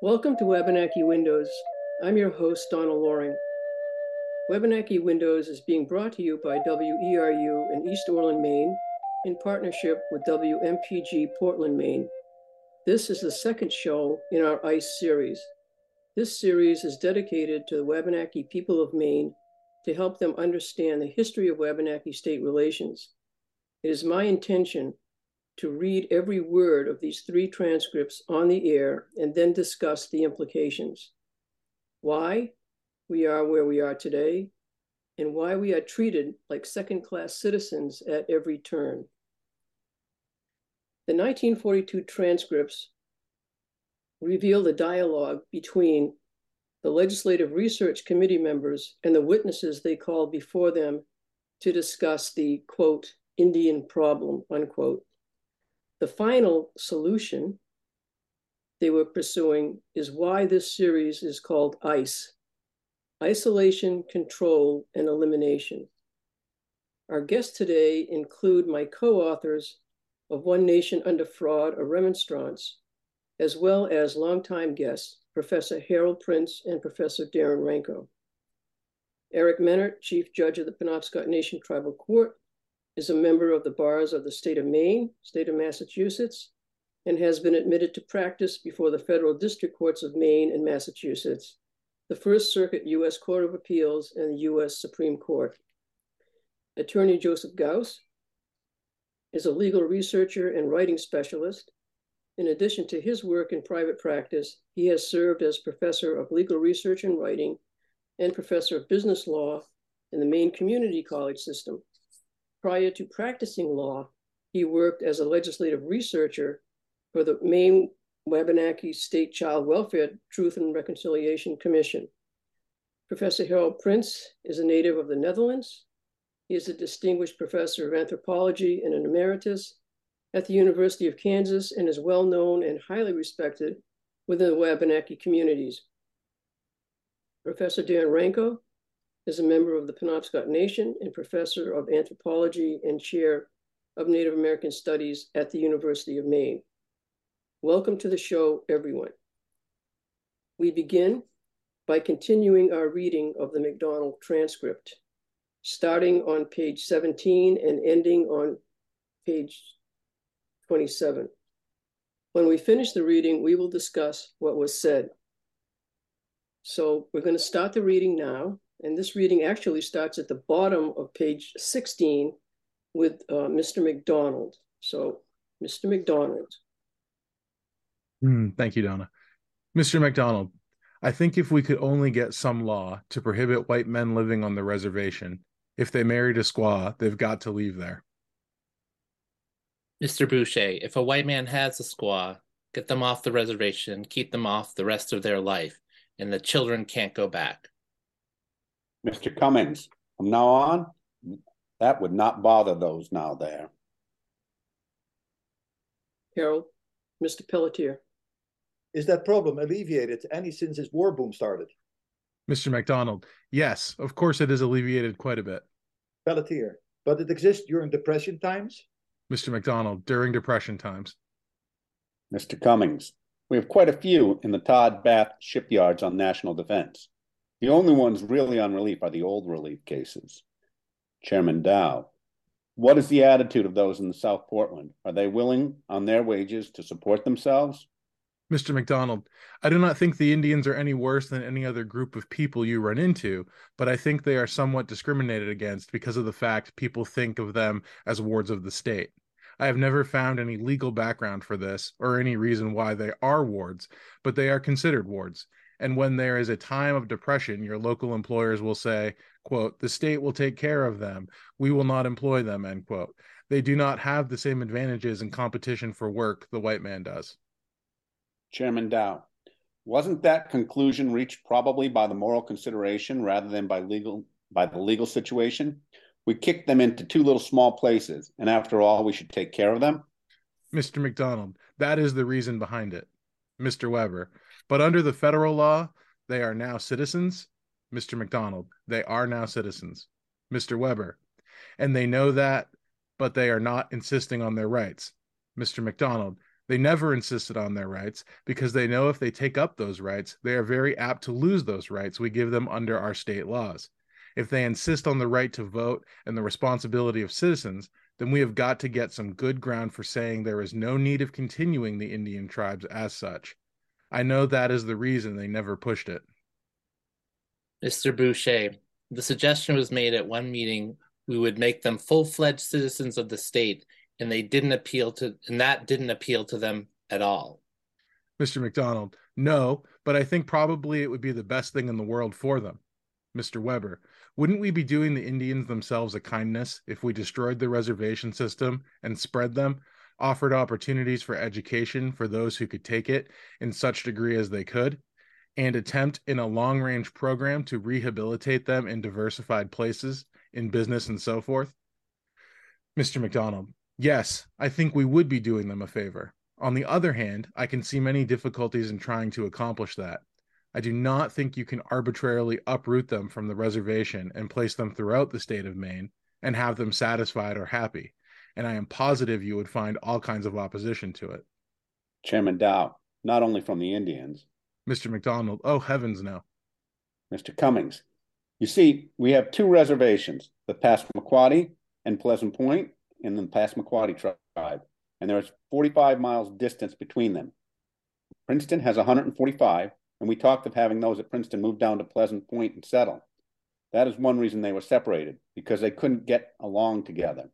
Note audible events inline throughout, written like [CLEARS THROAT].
Welcome to Wabanaki Windows. I'm your host, Donna Loring. Wabanaki Windows is being brought to you by WERU in East Orland, Maine, in partnership with WMPG Portland, Maine. This is the second show in our ICE series. This series is dedicated to the Wabanaki people of Maine to help them understand the history of Wabanaki state relations. It is my intention to read every word of these three transcripts on the air and then discuss the implications. Why we are where we are today, and why we are treated like second class citizens at every turn. The 1942 transcripts reveal the dialogue between the Legislative Research Committee members and the witnesses they called before them to discuss the quote, Indian problem, unquote. The final solution they were pursuing is why this series is called ICE Isolation, Control, and Elimination. Our guests today include my co authors of One Nation Under Fraud, a Remonstrance, as well as longtime guests, Professor Harald Prins and Professor Darren Ranco. Eric Mehnert, Chief Judge of the Penobscot Nation Tribal Court, is a member of the bars of the state of Maine, state of Massachusetts, and has been admitted to practice before the federal district courts of Maine and Massachusetts, the First Circuit U.S. Court of Appeals, and the U.S. Supreme Court. Attorney Joseph Gousse is a legal researcher and writing specialist. In addition to his work in private practice, he has served as professor of legal research and writing and professor of business law in the Maine Community College system. Prior to practicing law, he worked as a legislative researcher for the Maine Wabanaki State Child Welfare Truth and Reconciliation Commission. Professor Harald Prins is a native of the Netherlands. He is a distinguished professor of anthropology and an emeritus at the University of Kansas and is well known and highly respected within the Wabanaki communities. Professor Dan Ranco is a member of the Penobscot Nation and professor of anthropology and chair of Native American Studies at the University of Maine. Welcome to the show, everyone. We begin by continuing our reading of the MacDonald transcript, starting on page 17 and ending on page 27. When we finish the reading, we will discuss what was said. So we're going to start the reading now. And this reading actually starts at the bottom of page 16 with uh, Mr. MacDonald. So, Mr. MacDonald. Mm, thank you, Donna. Mr. MacDonald, I think if we could only get some law to prohibit white men living on the reservation, if they married a squaw, they've got to leave there. Mr. Boucher, if a white man has a squaw, get them off the reservation, keep them off the rest of their life, and the children can't go back. Mr. Cummings, from now on, that would not bother those now there. Harald, Mr. Pelletier. Is that problem alleviated any since this war boom started? Mr. MacDonald, yes, of course it is alleviated quite a bit. Pelletier, but it exists during Depression times? Mr. MacDonald, during Depression times. Mr. Cummings, we have quite a few in the Todd Bath shipyards on national defense. The only ones really on relief are the old relief cases. Chairman Dow, what is the attitude of those in the South Portland? Are they willing on their wages to support themselves? Mr. MacDonald, I do not think the Indians are any worse than any other group of people you run into, but I think they are somewhat discriminated against because of the fact people think of them as wards of the state. I have never found any legal background for this or any reason why they are wards, but they are considered wards. And when there is a time of depression, your local employers will say, quote, the state will take care of them. We will not employ them, end quote. They do not have the same advantages in competition for work the white man does. Chairman Dow, wasn't that conclusion reached probably by the moral consideration rather than by legal by the legal situation? We kicked them into two little small places, and after all, we should take care of them. Mr. MacDonald, that is the reason behind it. Mr. Weber, but under the federal law, they are now citizens. Mr. MacDonald, they are now citizens. Mr. Weber, and they know that, but they are not insisting on their rights. Mr. MacDonald, They never insisted on their rights because they know if they take up those rights, they are very apt to lose those rights we give them under our state laws. If they insist on the right to vote and the responsibility of citizens, then we have got to get some good ground for saying there is no need of continuing the Indian tribes as such. I know that is the reason they never pushed it. Mr. Boucher, the suggestion was made at one meeting we would make them full-fledged citizens of the state and they didn't appeal to and that didn't appeal to them at all. Mr. MacDonald, no, but I think probably it would be the best thing in the world for them. Mr. Weber, wouldn't we be doing the Indians themselves a kindness if we destroyed the reservation system and spread them, offered opportunities for education for those who could take it in such degree as they could, and attempt in a long range program to rehabilitate them in diversified places, in business, and so forth? Mr. MacDonald, yes, I think we would be doing them a favor. On the other hand, I can see many difficulties in trying to accomplish that. I do not think you can arbitrarily uproot them from the reservation and place them throughout the state of Maine and have them satisfied or happy. And I am positive you would find all kinds of opposition to it. Chairman Dow, not only from the Indians. Mr. MacDonald, oh heavens no. Mr. Cummings, you see, we have two reservations, the Passamaquoddy and Pleasant Point in the Passamaquoddy tribe, and there's 45 miles distance between them. Princeton has 145, and we talked of having those at Princeton move down to Pleasant Point and settle. That is one reason they were separated, because they couldn't get along together.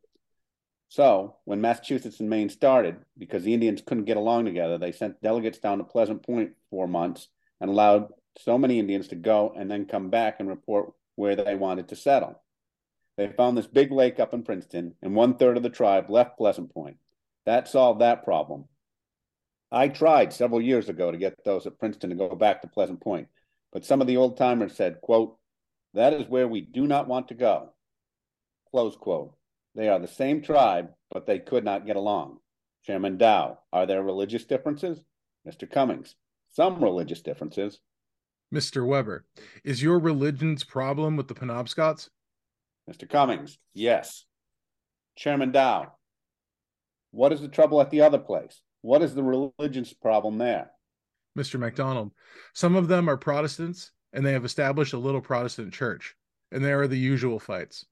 So, when Massachusetts and Maine started, because the Indians couldn't get along together, they sent delegates down to Pleasant Point for months and allowed so many Indians to go and then come back and report where they wanted to settle. They found this big lake up in Princeton, and one third of the tribe left Pleasant Point. That solved that problem. I tried several years ago to get those at Princeton to go back to Pleasant Point, but some of the old timers said, quote, that is where we do not want to go. Close quote. They are the same tribe, but they could not get along. Chairman Dow, are there religious differences? Mr. Cummings, some religious differences. Mr. Weber, is your religion's problem with the Penobscots? Mr. Cummings, yes. Chairman Dow, what is the trouble at the other place? What is the religion's problem there? Mr. MacDonald, some of them are Protestants and they have established a little Protestant church, and there are the usual fights.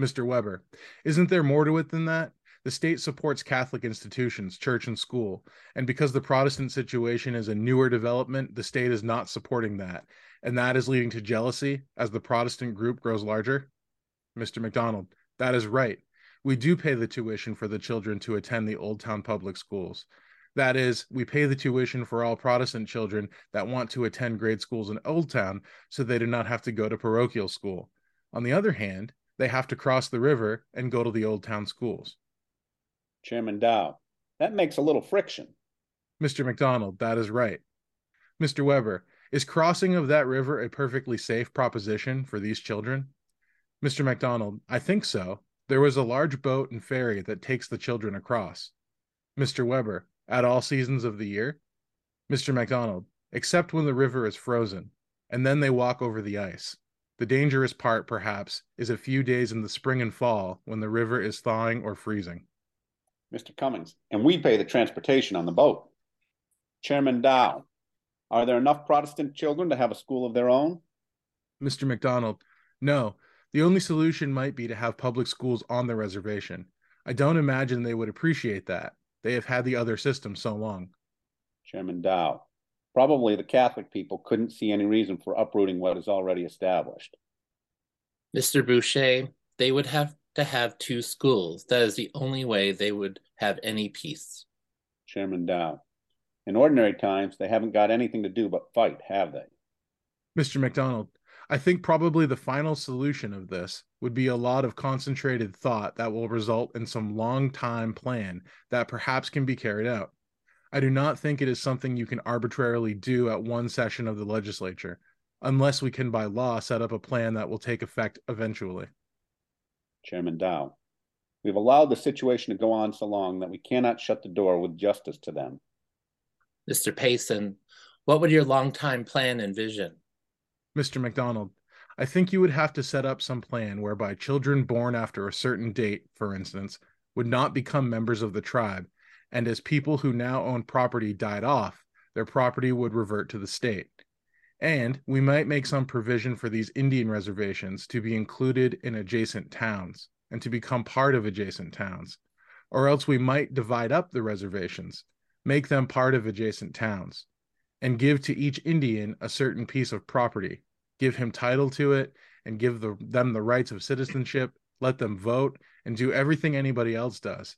Mr. Weber, isn't there more to it than that? The state supports Catholic institutions, church and school, and because the Protestant situation is a newer development, the state is not supporting that, and that is leading to jealousy as the Protestant group grows larger. Mr. MacDonald, that is right. We do pay the tuition for the children to attend the Old Town public schools. That is, we pay the tuition for all Protestant children that want to attend grade schools in Old Town so they do not have to go to parochial school. On the other hand, they have to cross the river and go to the Old Town schools. Chairman Dow, that makes a little friction. Mr. MacDonald, that is right. Mr. Weber, is crossing of that river a perfectly safe proposition for these children? Mr. MacDonald, I think so. There was a large boat and ferry that takes the children across. Mr. Weber, at all seasons of the year? Mr. MacDonald, except when the river is frozen, and then they walk over the ice. The dangerous part, perhaps, is a few days in the spring and fall when the river is thawing or freezing. Mr. Cummings, and we pay the transportation on the boat. Chairman Dow, are there enough Protestant children to have a school of their own? Mr. MacDonald, no. The only solution might be to have public schools on the reservation. I don't imagine they would appreciate that. They have had the other system so long. Chairman Dow, probably the Catholic people couldn't see any reason for uprooting what is already established. Mr. Boucher, they would have to have two schools. That is the only way they would have any peace. Chairman Dow, in ordinary times, they haven't got anything to do but fight, have they? Mr. MacDonald, I think probably the final solution of this would be a lot of concentrated thought that will result in some long time plan that perhaps can be carried out. I do not think it is something you can arbitrarily do at one session of the legislature, unless we can by law set up a plan that will take effect eventually. Chairman Dow. We've allowed the situation to go on so long that we cannot shut the door with justice to them. Mr. Payson, what would your long-time plan envision? Mr. MacDonald, I think you would have to set up some plan whereby children born after a certain date, for instance, would not become members of the tribe, And as people who now own property died off, their property would revert to the state. And we might make some provision for these Indian reservations to be included in adjacent towns and to become part of adjacent towns. Or else we might divide up the reservations, make them part of adjacent towns, and give to each Indian a certain piece of property, give him title to it, and give the, them the rights of citizenship, let them vote, and do everything anybody else does.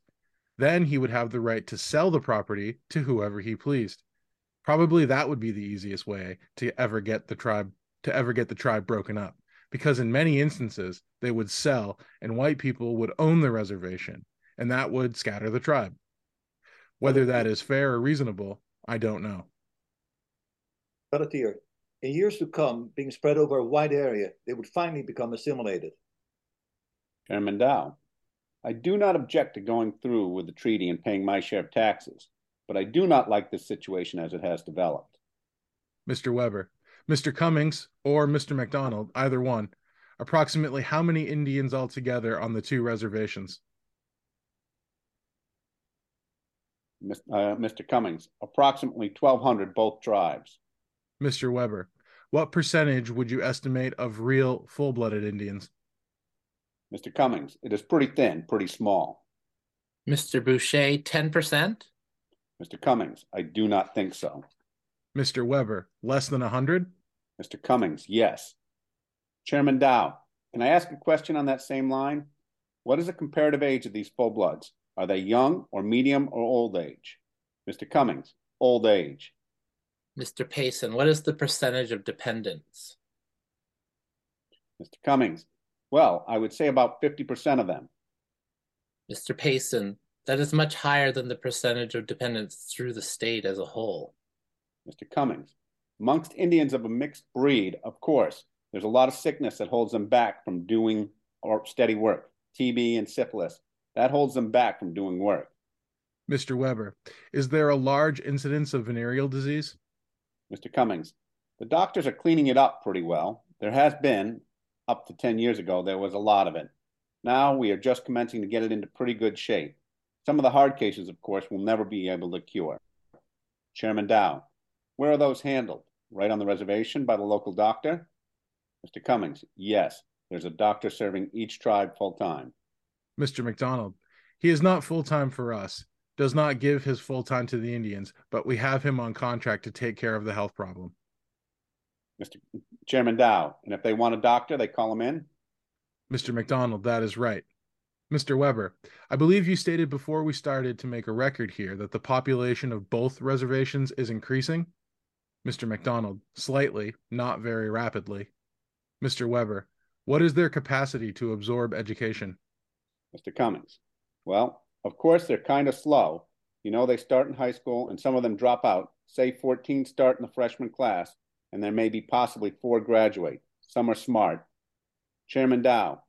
Then he would have the right to sell the property to whoever he pleased. Probably that would be the easiest way to ever get the tribe to ever get the tribe broken up because in many instances they would sell and white people would own the reservation and that would scatter the tribe. Whether that is fair or reasonable, I don't know. Pelletier, in years to come, being spread over a wide area, they would finally become assimilated. Chairman Dow, I do not object to going through with the treaty and paying my share of taxes, but I do not like this situation as it has developed. Mr. Weber, Mr. Cummings, or Mr. MacDonald, either one, approximately how many Indians altogether on the two reservations? Uh, Mr. Cummings, approximately 1,200 both tribes. Mr. Weber, what percentage would you estimate of real full blooded Indians? Mr. Cummings, it is pretty thin, pretty small. Mr. Boucher, 10%? Mr. Cummings, I do not think so. Mr. Weber, less than 100? Mr. Cummings, yes. Chairman Dow, can I ask a question on that same line? What is the comparative age of these full bloods? Are they young or medium or old age? Mr. Cummings, old age. Mr. Payson, what is the percentage of dependents? Mr. Cummings, well, I would say about 50% of them. Mr. Payson, that is much higher than the percentage of dependents through the state as a whole. Mr. Cummings, amongst Indians of a mixed breed, of course, there's a lot of sickness that holds them back from doing or steady work. TB and syphilis, that holds them back from doing work. Mr. Weber, is there a large incidence of venereal disease? Mr. Cummings, the doctors are cleaning it up pretty well. There has been, up to 10 years ago, there was a lot of it. Now we are just commencing to get it into pretty good shape. Some of the hard cases, of course, will never be able to cure. Chairman Dow, where are those handled? Right on the reservation by the local doctor? Mr. Cummings, yes. There's a doctor serving each tribe full time. Mr. MacDonald, he is not full time for us, does not give his full time to the Indians, but we have him on contract to take care of the health problem. Mr. Chairman Dow, and if they want a doctor, they call him in? Mr. MacDonald, that is right. Mr. Weber, I believe you stated before we started to make a record here that the population of both reservations is increasing. Mr. MacDonald, slightly, not very rapidly. Mr. Weber, what is their capacity to absorb education? Mr. Cummings, well, of course, they're kind of slow. You know, they start in high school and some of them drop out. Say 14 start in the freshman class, and there may be possibly four graduate. Some are smart. Chairman Dow,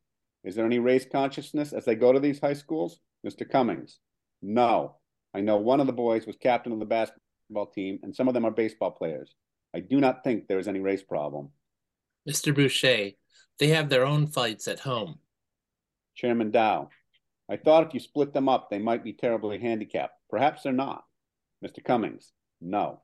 is there any race consciousness as they go to these high schools? Mr. Cummings, no. I know one of the boys was captain of the basketball team, and some of them are baseball players. I do not think there is any race problem. Mr. Boucher, they have their own fights at home. Chairman Dow, I thought if you split them up, they might be terribly handicapped. Perhaps they're not. Mr. Cummings, no.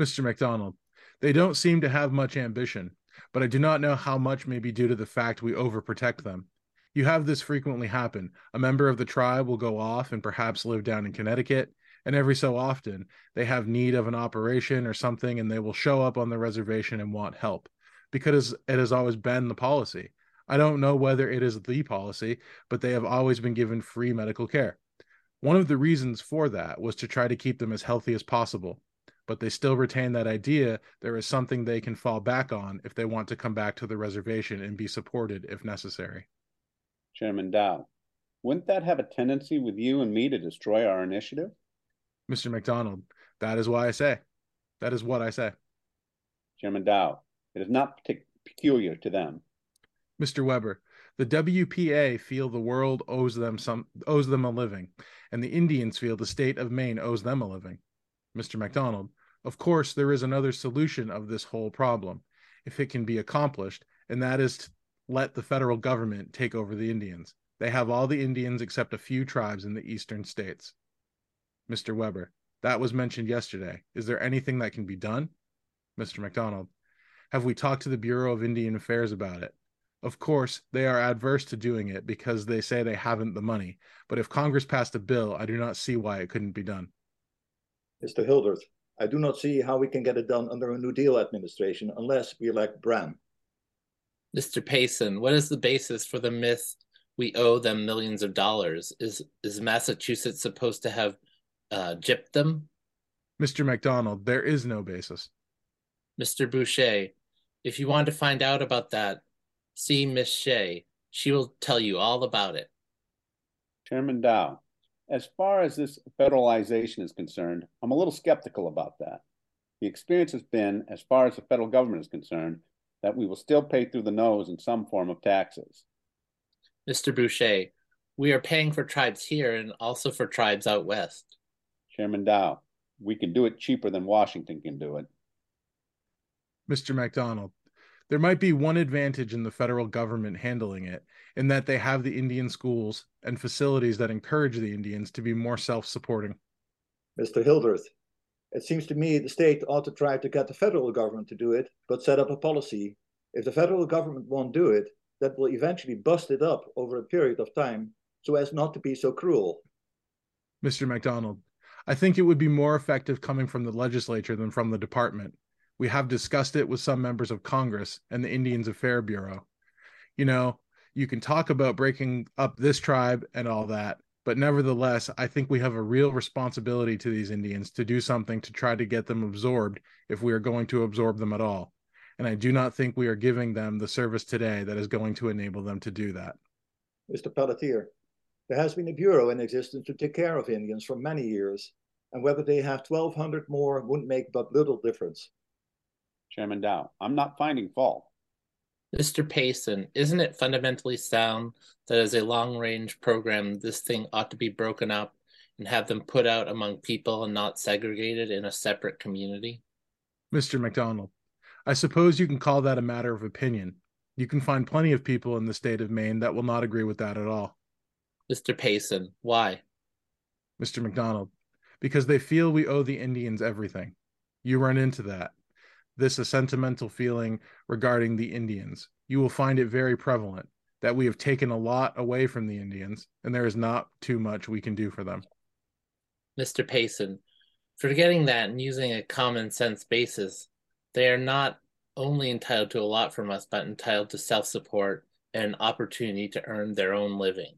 Mr. MacDonald, they don't seem to have much ambition but I do not know how much may be due to the fact we overprotect them. You have this frequently happen. A member of the tribe will go off and perhaps live down in Connecticut, and every so often they have need of an operation or something and they will show up on the reservation and want help because it has always been the policy. I don't know whether it is the policy, but they have always been given free medical care. One of the reasons for that was to try to keep them as healthy as possible but they still retain that idea there is something they can fall back on if they want to come back to the reservation and be supported if necessary. Chairman Dow, wouldn't that have a tendency with you and me to destroy our initiative? Mr. MacDonald, that is why I say. That is what I say. Chairman Dow, it is not peculiar to them. Mr. Weber, the WPA feel the world owes them some owes them a living, and the Indians feel the state of Maine owes them a living. Mr. MacDonald, of course, there is another solution of this whole problem, if it can be accomplished, and that is to let the federal government take over the Indians. They have all the Indians except a few tribes in the eastern states. Mr. Weber, that was mentioned yesterday. Is there anything that can be done? Mr. MacDonald, have we talked to the Bureau of Indian Affairs about it? Of course, they are adverse to doing it because they say they haven't the money. But if Congress passed a bill, I do not see why it couldn't be done. Mr. Hildreth, I do not see how we can get it done under a New Deal administration unless we elect Bram. Mr. Payson, what is the basis for the myth we owe them millions of dollars? Is is Massachusetts supposed to have uh, gypped them? Mr. MacDonald, there is no basis. Mr. Boucher, if you want to find out about that, see Miss Shay. She will tell you all about it. Chairman Dow, as far as this federalization is concerned, I'm a little skeptical about that. The experience has been, as far as the federal government is concerned, that we will still pay through the nose in some form of taxes. Mr. Boucher, we are paying for tribes here and also for tribes out west. Chairman Dow, we can do it cheaper than Washington can do it. Mr. MacDonald, there might be one advantage in the federal government handling it, in that they have the Indian schools and facilities that encourage the Indians to be more self supporting. Mr. Hildreth, it seems to me the state ought to try to get the federal government to do it, but set up a policy. If the federal government won't do it, that will eventually bust it up over a period of time so as not to be so cruel. Mr. MacDonald, I think it would be more effective coming from the legislature than from the department. We have discussed it with some members of Congress and the Indians Affair Bureau. You know, you can talk about breaking up this tribe and all that, but nevertheless, I think we have a real responsibility to these Indians to do something to try to get them absorbed if we are going to absorb them at all. And I do not think we are giving them the service today that is going to enable them to do that. Mr. Pelletier, there has been a bureau in existence to take care of Indians for many years, and whether they have 1,200 more wouldn't make but little difference. Chairman Dow, I'm not finding fault. Mr. Payson, isn't it fundamentally sound that as a long range program, this thing ought to be broken up and have them put out among people and not segregated in a separate community? Mr. MacDonald, I suppose you can call that a matter of opinion. You can find plenty of people in the state of Maine that will not agree with that at all. Mr. Payson, why? Mr. MacDonald, because they feel we owe the Indians everything. You run into that this a sentimental feeling regarding the Indians. You will find it very prevalent that we have taken a lot away from the Indians and there is not too much we can do for them. Mr. Payson, forgetting that and using a common sense basis, they are not only entitled to a lot from us, but entitled to self support and opportunity to earn their own living.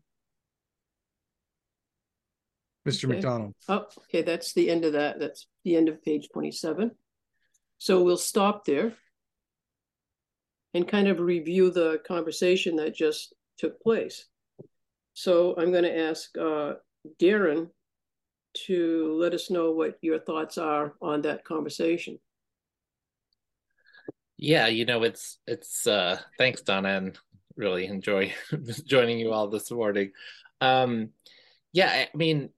Mr. Okay. MacDonald. Oh, okay, that's the end of that. That's the end of page twenty-seven. So we'll stop there and kind of review the conversation that just took place. So I'm going to ask uh, Darren to let us know what your thoughts are on that conversation. Yeah, you know, it's it's uh thanks Donna and really enjoy [LAUGHS] joining you all this morning. Um yeah, I mean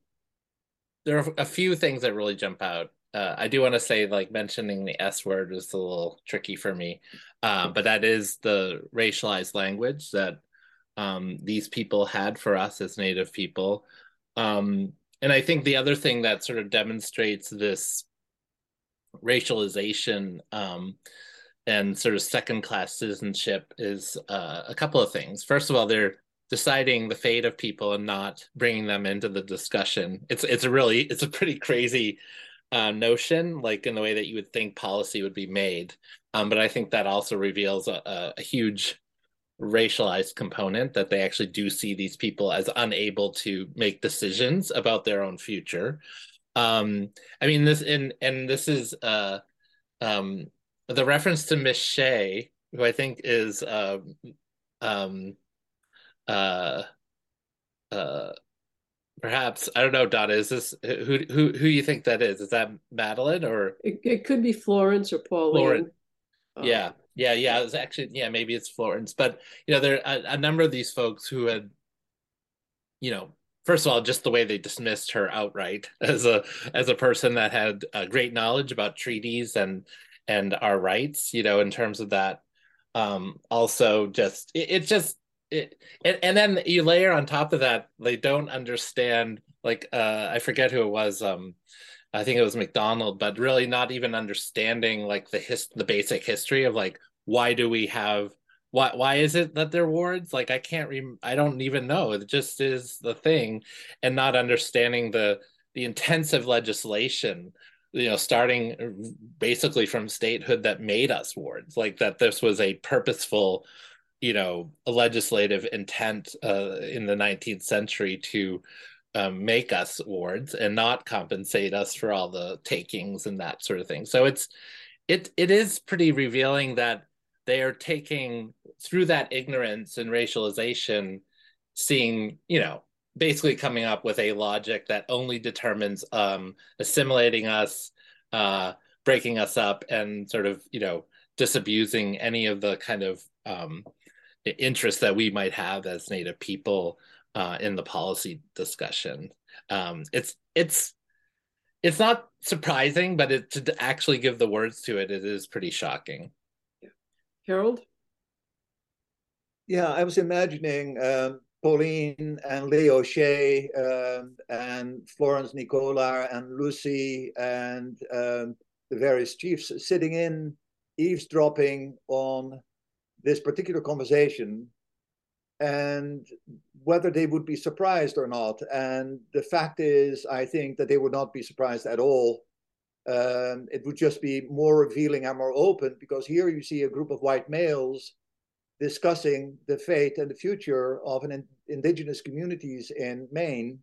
there are a few things that really jump out. Uh, I do want to say, like mentioning the S word is a little tricky for me, um, but that is the racialized language that um, these people had for us as Native people. Um, and I think the other thing that sort of demonstrates this racialization um, and sort of second class citizenship is uh, a couple of things. First of all, they're deciding the fate of people and not bringing them into the discussion. It's it's a really it's a pretty crazy uh, notion, like in the way that you would think policy would be made. Um, but I think that also reveals a, a, huge racialized component that they actually do see these people as unable to make decisions about their own future. Um, I mean this and and this is uh um the reference to Miss Shay, who I think is uh, um uh uh perhaps I don't know, Donna. Is this who who who you think that is? Is that Madeline or It, it could be Florence or Pauline. Lauren? Uh, yeah, yeah, yeah. It's actually yeah, maybe it's Florence, but you know, there are a, a number of these folks who had, you know, first of all, just the way they dismissed her outright [LAUGHS] as a as a person that had uh, great knowledge about treaties and and our rights, you know, in terms of that. Um, also, just it, it's just it, and, and then you layer on top of that, they don't understand like uh i forget who it was um i think it was macdonald but really not even understanding like the his the basic history of like why do we have why why is it that they're wards? Like i can't re- i don't even know. It just is the thing. And not understanding the the intensive legislation you know starting basically from statehood that made us wards like that this was a purposeful you know a legislative intent uh, in the 19th century to um, make us wards and not compensate us for all the takings and that sort of thing. So it's it it is pretty revealing that they are taking through that ignorance and racialization seeing you know basically coming up with a logic that only determines um, assimilating us uh, breaking us up and sort of you know disabusing any of the kind of um, interest that we might have as native people uh, in the policy discussion um, it's it's it's not surprising but it, to actually give the words to it it is pretty shocking Harald? Yeah, I was imagining um, Pauline and Leo Shay um, and Florence Nicolar and Lucy and um, the various chiefs sitting in, eavesdropping on this particular conversation and whether they would be surprised or not. And the fact is, I think that they would not be surprised at all um, it would just be more revealing and more open because here you see a group of white males discussing the fate and the future of an in, indigenous communities in Maine.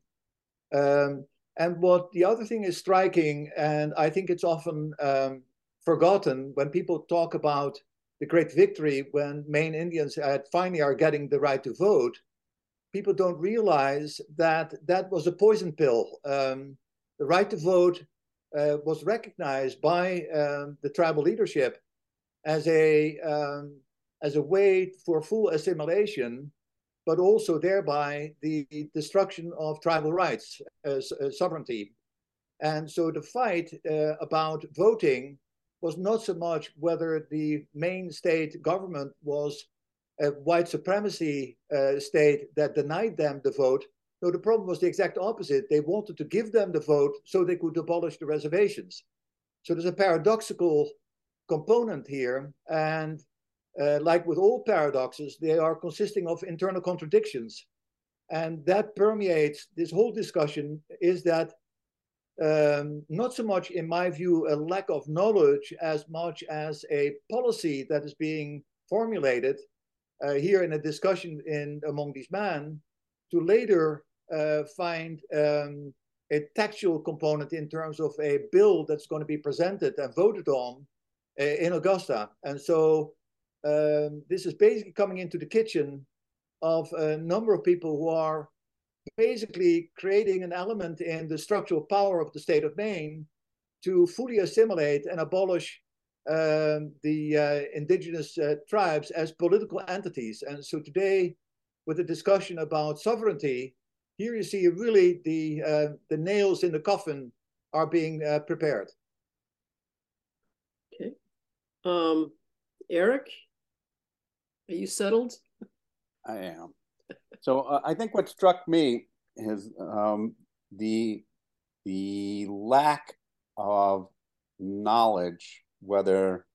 Um, and what the other thing is striking, and I think it's often um, forgotten when people talk about the great victory when Maine Indians had, finally are getting the right to vote, people don't realize that that was a poison pill. Um, the right to vote uh, was recognized by um, the tribal leadership as a um, as a way for full assimilation, but also thereby the destruction of tribal rights as, as sovereignty. And so the fight uh, about voting was not so much whether the Maine state government was a white supremacy uh, state that denied them the vote, no, the problem was the exact opposite. They wanted to give them the vote so they could abolish the reservations. So there's a paradoxical component here. And uh, like with all paradoxes, they are consisting of internal contradictions. And that permeates this whole discussion is that um, not so much, in my view, a lack of knowledge as much as a policy that is being formulated uh, here in a discussion in among these men to later uh, find um, a textual component in terms of a bill that's going to be presented and voted on uh, in Augusta. And so um, this is basically coming into the kitchen of a number of people who are basically creating an element in the structural power of the state of Maine to fully assimilate and abolish um, the uh, indigenous uh, tribes as political entities. And so today, with the discussion about sovereignty, here you see really the uh, the nails in the coffin are being uh, prepared. Okay, um, Eric, are you settled? I am. So uh, I think what struck me is um, the the lack of knowledge, whether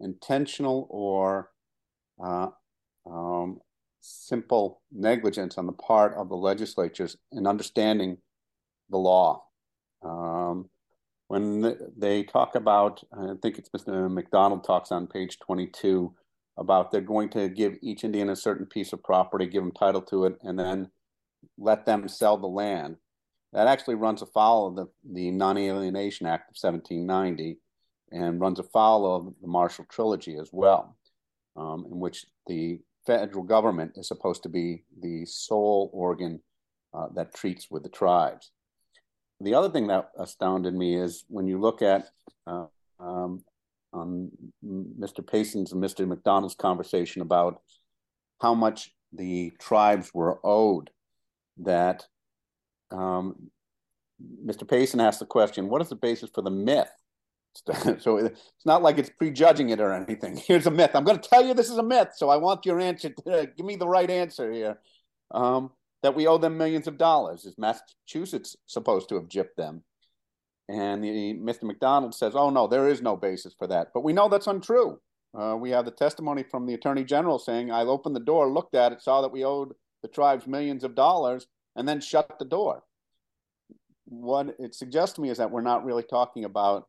intentional or uh, um, simple negligence on the part of the legislatures in understanding the law. Um, when they talk about, I think it's Mr. MacDonald talks on page 22 about they're going to give each Indian a certain piece of property, give them title to it, and then let them sell the land. That actually runs afoul of the, the Non Alienation Act of 1790 and runs afoul of the Marshall Trilogy as well, um, in which the federal government is supposed to be the sole organ uh, that treats with the tribes. The other thing that astounded me is when you look at uh, um, on Mr. Payson's and Mr. MacDonald's conversation about how much the tribes were owed, that um, Mr. Payson asked the question, what is the basis for the myth [LAUGHS] so it's not like it's prejudging it or anything. [LAUGHS] Here's a myth. I'm going to tell you this is a myth, so I want your answer. To, give me the right answer here. Um, that we owe them millions of dollars. Is Massachusetts supposed to have gypped them? And the, Mr. MacDonald says, oh, no, there is no basis for that. But we know that's untrue. Uh, we have the testimony from the attorney general saying, I opened the door, looked at it, saw that we owed the tribes millions of dollars, and then shut the door. What it suggests to me is that we're not really talking about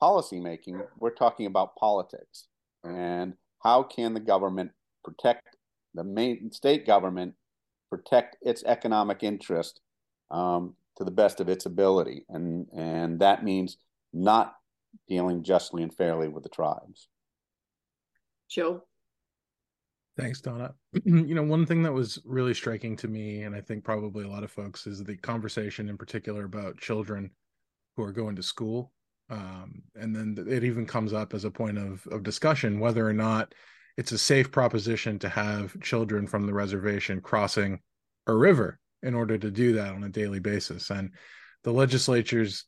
policy making, we're talking about politics. And how can the government protect the Maine state government, protect its economic interest um, to the best of its ability? And, and that means not dealing justly and fairly with the tribes. Joe? Thanks, Donna. [CLEARS THROAT] you know, one thing that was really striking to me, and I think probably a lot of folks, is the conversation in particular about children who are going to school. Um, and then it even comes up as a point of, of discussion whether or not it's a safe proposition to have children from the reservation crossing a river in order to do that on a daily basis. And the legislature's,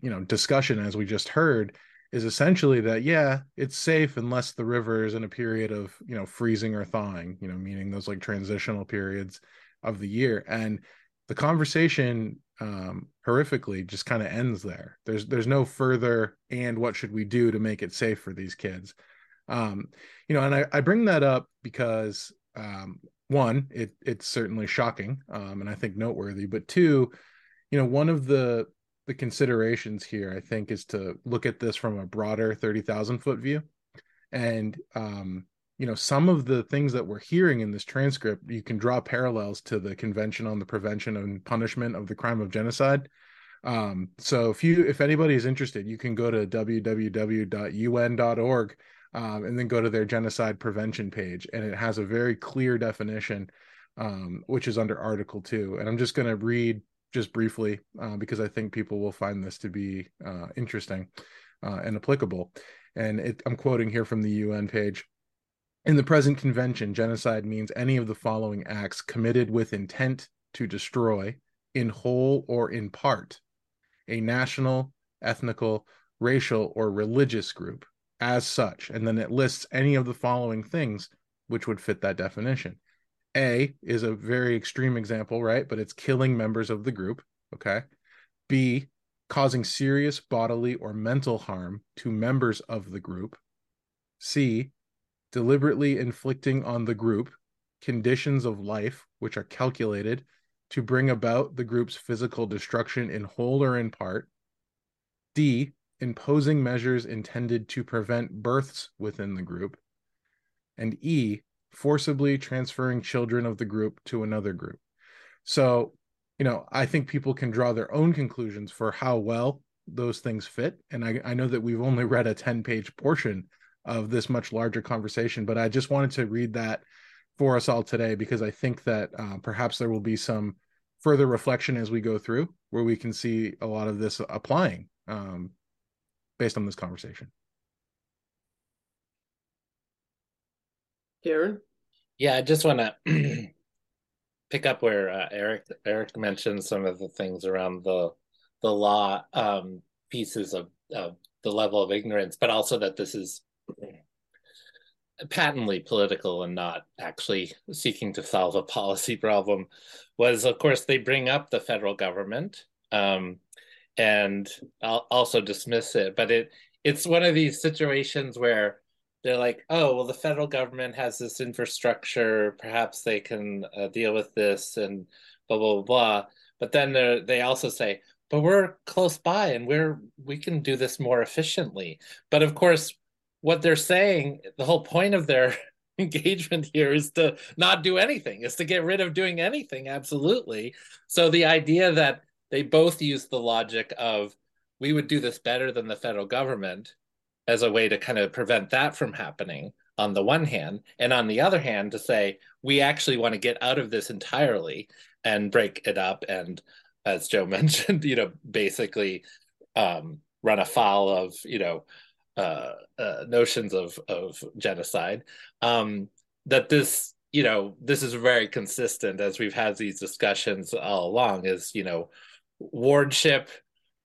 you know, discussion, as we just heard, is essentially that yeah it's safe unless the river is in a period of you know freezing or thawing you know meaning those like transitional periods of the year. And the conversation um horrifically just kind of ends there. There's there's no further and what should we do to make it safe for these kids? Um you know and i, I bring that up because um one it it's certainly shocking um and i think noteworthy but two you know one of the the considerations here, I think, is to look at this from a broader 30,000 foot view. And, um, you know, some of the things that we're hearing in this transcript, you can draw parallels to the Convention on the Prevention and Punishment of the Crime of Genocide. Um, so if you, if anybody is interested, you can go to www.un.org um, and then go to their genocide prevention page, and it has a very clear definition, um, which is under Article Two. And I'm just going to read just briefly uh, because I think people will find this to be uh, interesting uh, and applicable. And it, I'm quoting here from the UN page. In the present convention, genocide means any of the following acts committed with intent to destroy, in whole or in part, a national, ethnical, racial, or religious group as such. And then it lists any of the following things which would fit that definition a is a very extreme example, right? But it's killing members of the group. Okay. B, causing serious bodily or mental harm to members of the group. C, deliberately inflicting on the group conditions of life which are calculated to bring about the group's physical destruction in whole or in part. D, imposing measures intended to prevent births within the group. And E, forcibly transferring children of the group to another group. So, you know, I think people can draw their own conclusions for how well those things fit. And I, I know that we've only read a 10 page portion of this much larger conversation, but I just wanted to read that for us all today because I think that uh, perhaps there will be some further reflection as we go through where we can see a lot of this applying um, based on this conversation. Darren? Yeah, I just want [CLEARS THROAT] to pick up where uh, Eric Eric mentioned some of the things around the the law um, pieces of, of the level of ignorance, but also that this is patently political and not actually seeking to solve a policy problem. Was of course they bring up the federal government um, and I'll also dismiss it, but it it's one of these situations where they're like, oh, well, the federal government has this infrastructure. Perhaps they can uh, deal with this and blah, blah, blah, blah. But then they also say, but we're close by and we're we can do this more efficiently. But of course, what they're saying, the whole point of their [LAUGHS] engagement here is to not do anything, is to get rid of doing anything. Absolutely. So the idea that they both use the logic of we would do this better than the federal government as a way to kind of prevent that from happening on the one hand and on the other hand to say we actually want to get out of this entirely and break it up and as joe [LAUGHS] mentioned you know basically um, run afoul of you know uh, uh, notions of of genocide. Um, that this you know this is very consistent as we've had these discussions all along is you know wardship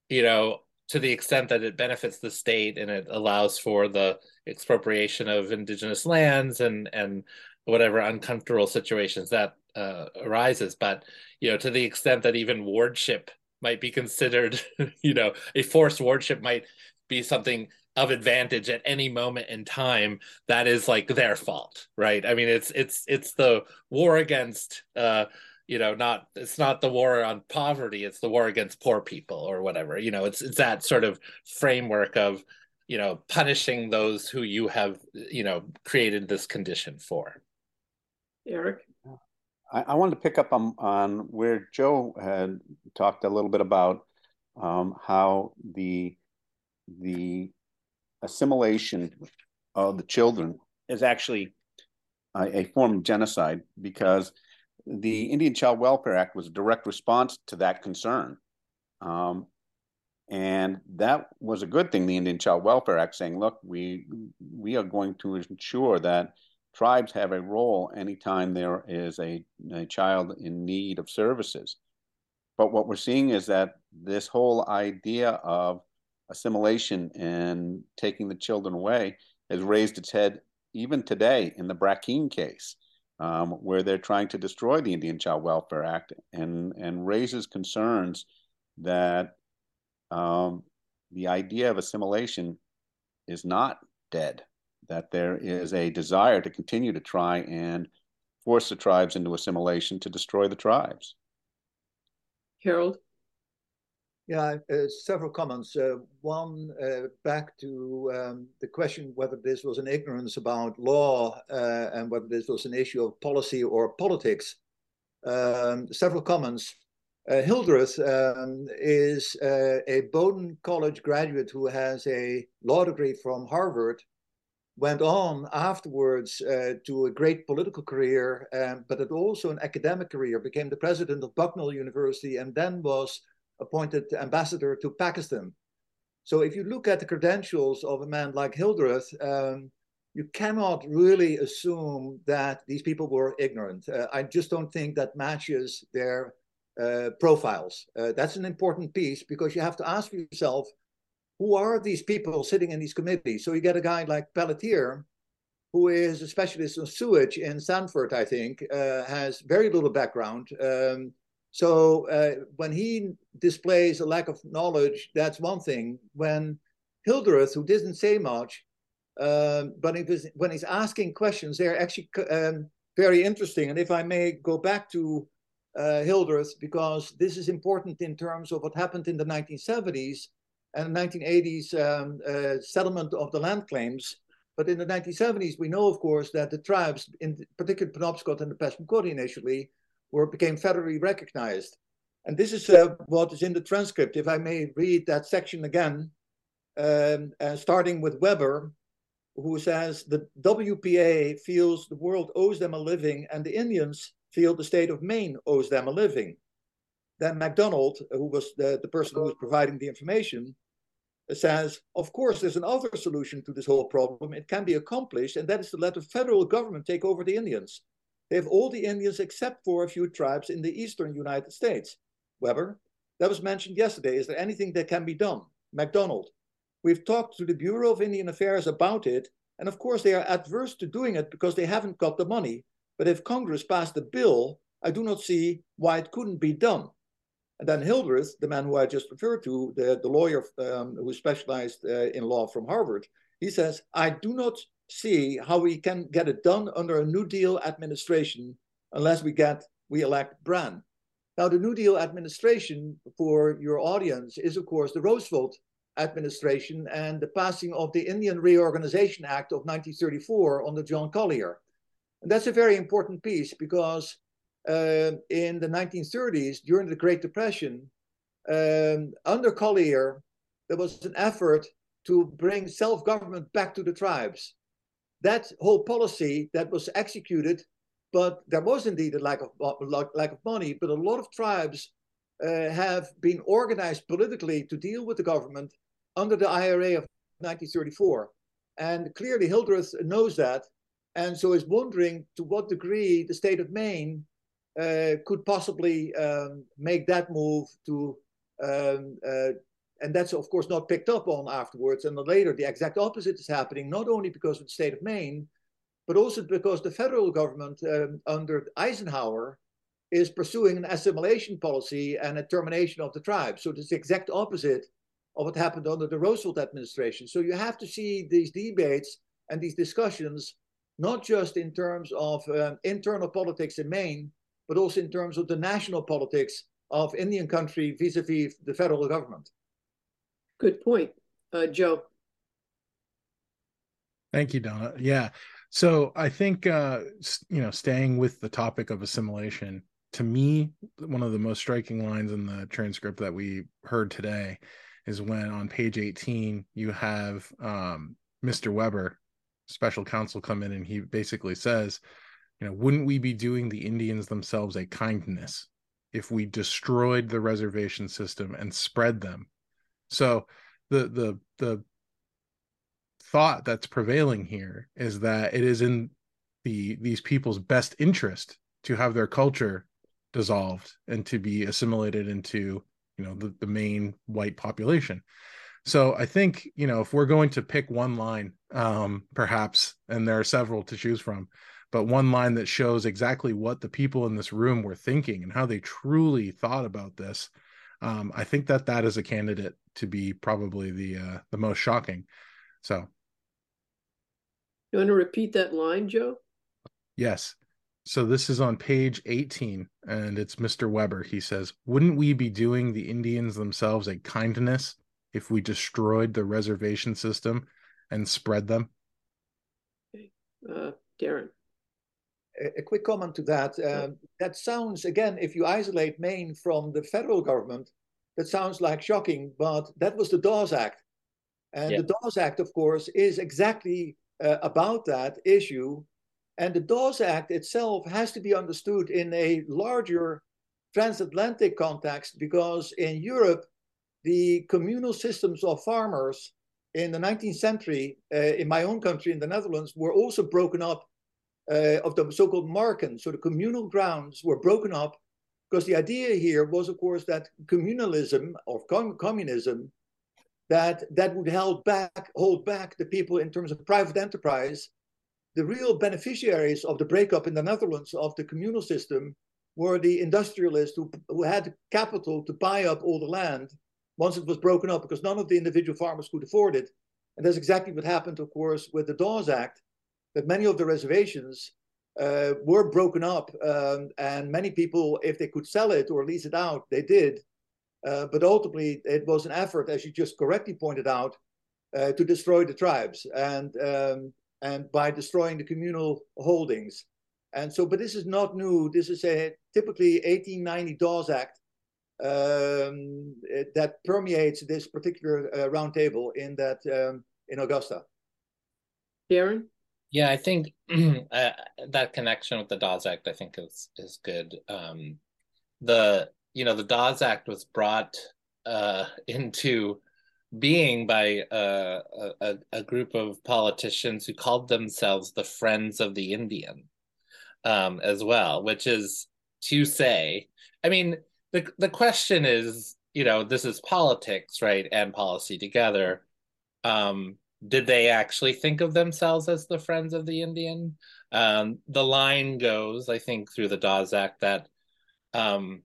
you know to the extent that it benefits the state and it allows for the expropriation of indigenous lands and and whatever uncomfortable situations that uh, arises. But you know, to the extent that even wardship might be considered, [LAUGHS] you know, a forced wardship might be something of advantage at any moment in time that is like their fault right i mean it's it's it's the war against uh you know not it's not the war on poverty it's the war against poor people or whatever you know it's it's that sort of framework of you know punishing those who you have you know created this condition for. Eric? I, I wanted to pick up on on where joe had talked a little bit about um, how the the assimilation of the children is actually a, a form of genocide because the Indian Child Welfare Act was a direct response to that concern. Um, and that was a good thing, the Indian Child Welfare Act saying, look, we we are going to ensure that tribes have a role anytime there is a, a child in need of services. But what we're seeing is that this whole idea of assimilation and taking the children away has raised its head even today in the Brackeen case, um, where they're trying to destroy the Indian Child Welfare Act and, and raises concerns that um, the idea of assimilation is not dead, that there is a desire to continue to try and force the tribes into assimilation to destroy the tribes. Harald? Yeah, uh, several comments. Uh, one, uh, back to um, the question whether this was an ignorance about law uh, and whether this was an issue of policy or politics. Um, several comments. Uh, Hildreth um, is uh, a Bowdoin College graduate who has a law degree from Harvard, went on afterwards to a great political career, um, but had also an academic career, became the president of Bucknell University, and then was appointed ambassador to Pakistan. So if you look at the credentials of a man like Hildreth, um, you cannot really assume that these people were ignorant. Uh, I just don't think that matches their uh, profiles. Uh, that's an important piece because you have to ask yourself, who are these people sitting in these committees? So you get a guy like Pelletier, who is a specialist in sewage in Stanford, I think, uh, has very little background. Um, so uh, when he displays a lack of knowledge, that's one thing. When Hildreth, who doesn't say much, um, but when he's asking questions, they're actually um, very interesting. And if I may go back to uh, Hildreth, because this is important in terms of what happened in the 1970s and 1980s um, uh, settlement of the land claims. But in the 1970s, we know, of course, that the tribes, in particular Penobscot and the Passamaquoddy initially, were became federally recognized. And this is uh, what is in the transcript. If I may read that section again, um, uh, starting with Weber, who says the WPA feels the world owes them a living and the Indians feel the state of Maine owes them a living. Then MacDonald, who was the, the person who was providing the information, says, of course, there's another solution to this whole problem. It can be accomplished, and that is to let the federal government take over the Indians. They have all the Indians except for a few tribes in the eastern United States. Weber, that was mentioned yesterday. Is there anything that can be done? MacDonald, we've talked to the Bureau of Indian Affairs about it, and of course they are adverse to doing it because they haven't got the money. But if Congress passed a bill, I do not see why it couldn't be done. And then Hildreth, the man who I just referred to, the, the lawyer um, who specialized uh, in law from Harvard, he says, I do not see how we can get it done under a New Deal administration unless we get we elect Brann. Now, the New Deal administration for your audience is, of course, the Roosevelt administration and the passing of the Indian Reorganization Act of 1934 under John Collier. And that's a very important piece because uh, in the 1930s, during the Great Depression, um, under Collier, there was an effort to bring self government back to the tribes that whole policy that was executed, but there was indeed a lack of lack of money. But a lot of tribes uh, have been organized politically to deal with the government under the IRA of 1934, and clearly Hildreth knows that, and so is wondering to what degree the state of Maine uh, could possibly um, make that move to um, uh, and that's of course not picked up on afterwards. And then later, the exact opposite is happening, not only because of the state of Maine, but also because the federal government um, under Eisenhower is pursuing an assimilation policy and a termination of the tribe. So it's the exact opposite of what happened under the Roosevelt administration. So you have to see these debates and these discussions not just in terms of um, internal politics in Maine, but also in terms of the national politics of Indian country vis-a-vis the federal government. Good point, uh, Joe. Thank you, Donna. Yeah. So I think uh, you know, staying with the topic of assimilation, to me, one of the most striking lines in the transcript that we heard today is when on page 18 you have um, Mr. Weber, special counsel, come in and he basically says, you know, wouldn't we be doing the Indians themselves a kindness if we destroyed the reservation system and spread them? So the the the thought that's prevailing here is that it is in the these people's best interest to have their culture dissolved and to be assimilated into you know the, the main white population. So i think you know if we're going to pick one line um perhaps and there are several to choose from but one line that shows exactly what the people in this room were thinking and how they truly thought about this um i think that that is a candidate to be probably the uh the most shocking so you want to repeat that line, Joe? Yes. So this is on page 18, and it's Mr. Weber. He says, Wouldn't we be doing the Indians themselves a kindness if we destroyed the reservation system and spread them? Okay. Uh, Darren. A, quick comment to that. Um, that sounds, again, if you isolate Maine from the federal government, that sounds like shocking, but that was the Dawes Act. And yeah. the Dawes Act, of course, is exactly uh, about that issue. And the Dawes Act itself has to be understood in a larger transatlantic context because in Europe, the communal systems of farmers in the 19th century, uh, in my own country, in the Netherlands, were also broken up uh, of the so-called marken. So the communal grounds were broken up because the idea here was, of course, that communalism or com communism that that would hold back hold back the people in terms of private enterprise. The real beneficiaries of the breakup in the Netherlands of the communal system were the industrialists who, who had capital to buy up all the land once it was broken up because none of the individual farmers could afford it. And that's exactly what happened, of course, with the Dawes Act, that many of the reservations uh, were broken up. Um, and many people, if they could sell it or lease it out, they did. Uh, but ultimately, it was an effort, as you just correctly pointed out, uh, to destroy the tribes and um, and by destroying the communal holdings. And so, but this is not new. This is a typically 1890 Dawes Act um, it, that permeates this particular uh, roundtable in that um, in Augusta. Darren. Yeah, I think [CLEARS THROAT] uh, that connection with the Dawes Act, I think, is is good. Um, the you know the Dawes Act was brought uh, [LAUGHS] into being by uh, a, a, group of politicians who called themselves the Friends of the Indian, um, as well, which is to say, I mean, the the question is, you know, this is politics, right, and policy together. Um, did they actually think of themselves as the Friends of the Indian? Um, the line goes, I think, through the Dawes Act that um,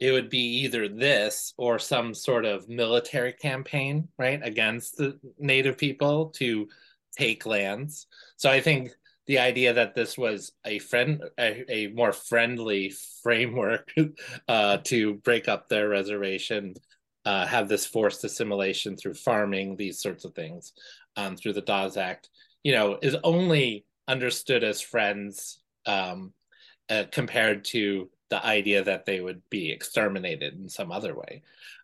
it would be either this or some sort of military campaign, right, against the native people to take lands. So I think the idea that this was a friend, a, a more friendly framework [LAUGHS] uh, to break up their reservation, uh, have this forced assimilation through farming, these sorts of things, um, through the Dawes Act, you know, is only understood as friends um, uh, compared to the idea that they would be exterminated in some other way.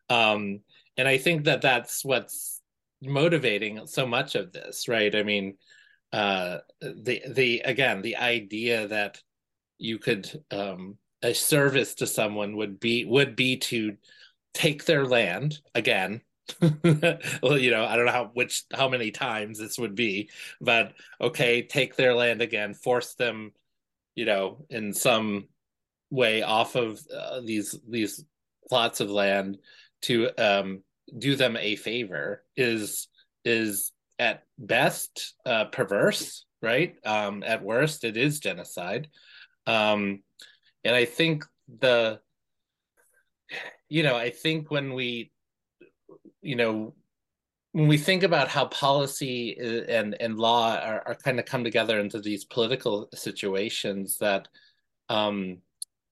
Um, and I think that that's what's motivating so much of this, right? I mean, uh, the the again the idea that you could um, a service to someone would be would be to take their land again [LAUGHS] well you know i don't know how which how many times this would be but okay take their land again force them you know in some way off of uh, these these plots of land to um, do them a favor is is at best uh, perverse, right? Um, at worst, it is genocide, um, and I think the you know i think when we you know when we think about how policy and and law are, are kind of come together into these political situations that um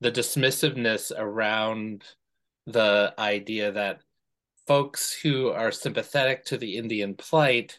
the dismissiveness around the idea that folks who are sympathetic to the indian plight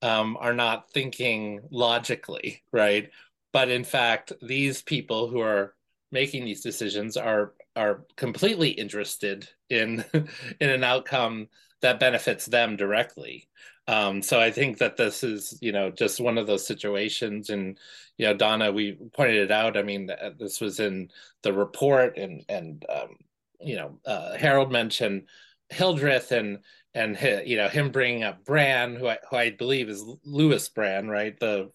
um, are not thinking logically right? But in fact these people who are making these decisions are are completely interested in [LAUGHS] in an outcome that benefits them directly. Um, so I think that this is, you know, just one of those situations. And you know, Donna, we pointed it out. I mean, this was in the report, and and um, you know, uh, Harald mentioned Hildreth and and you know him bringing up Brann, who I who I believe is Louis Brann, right, the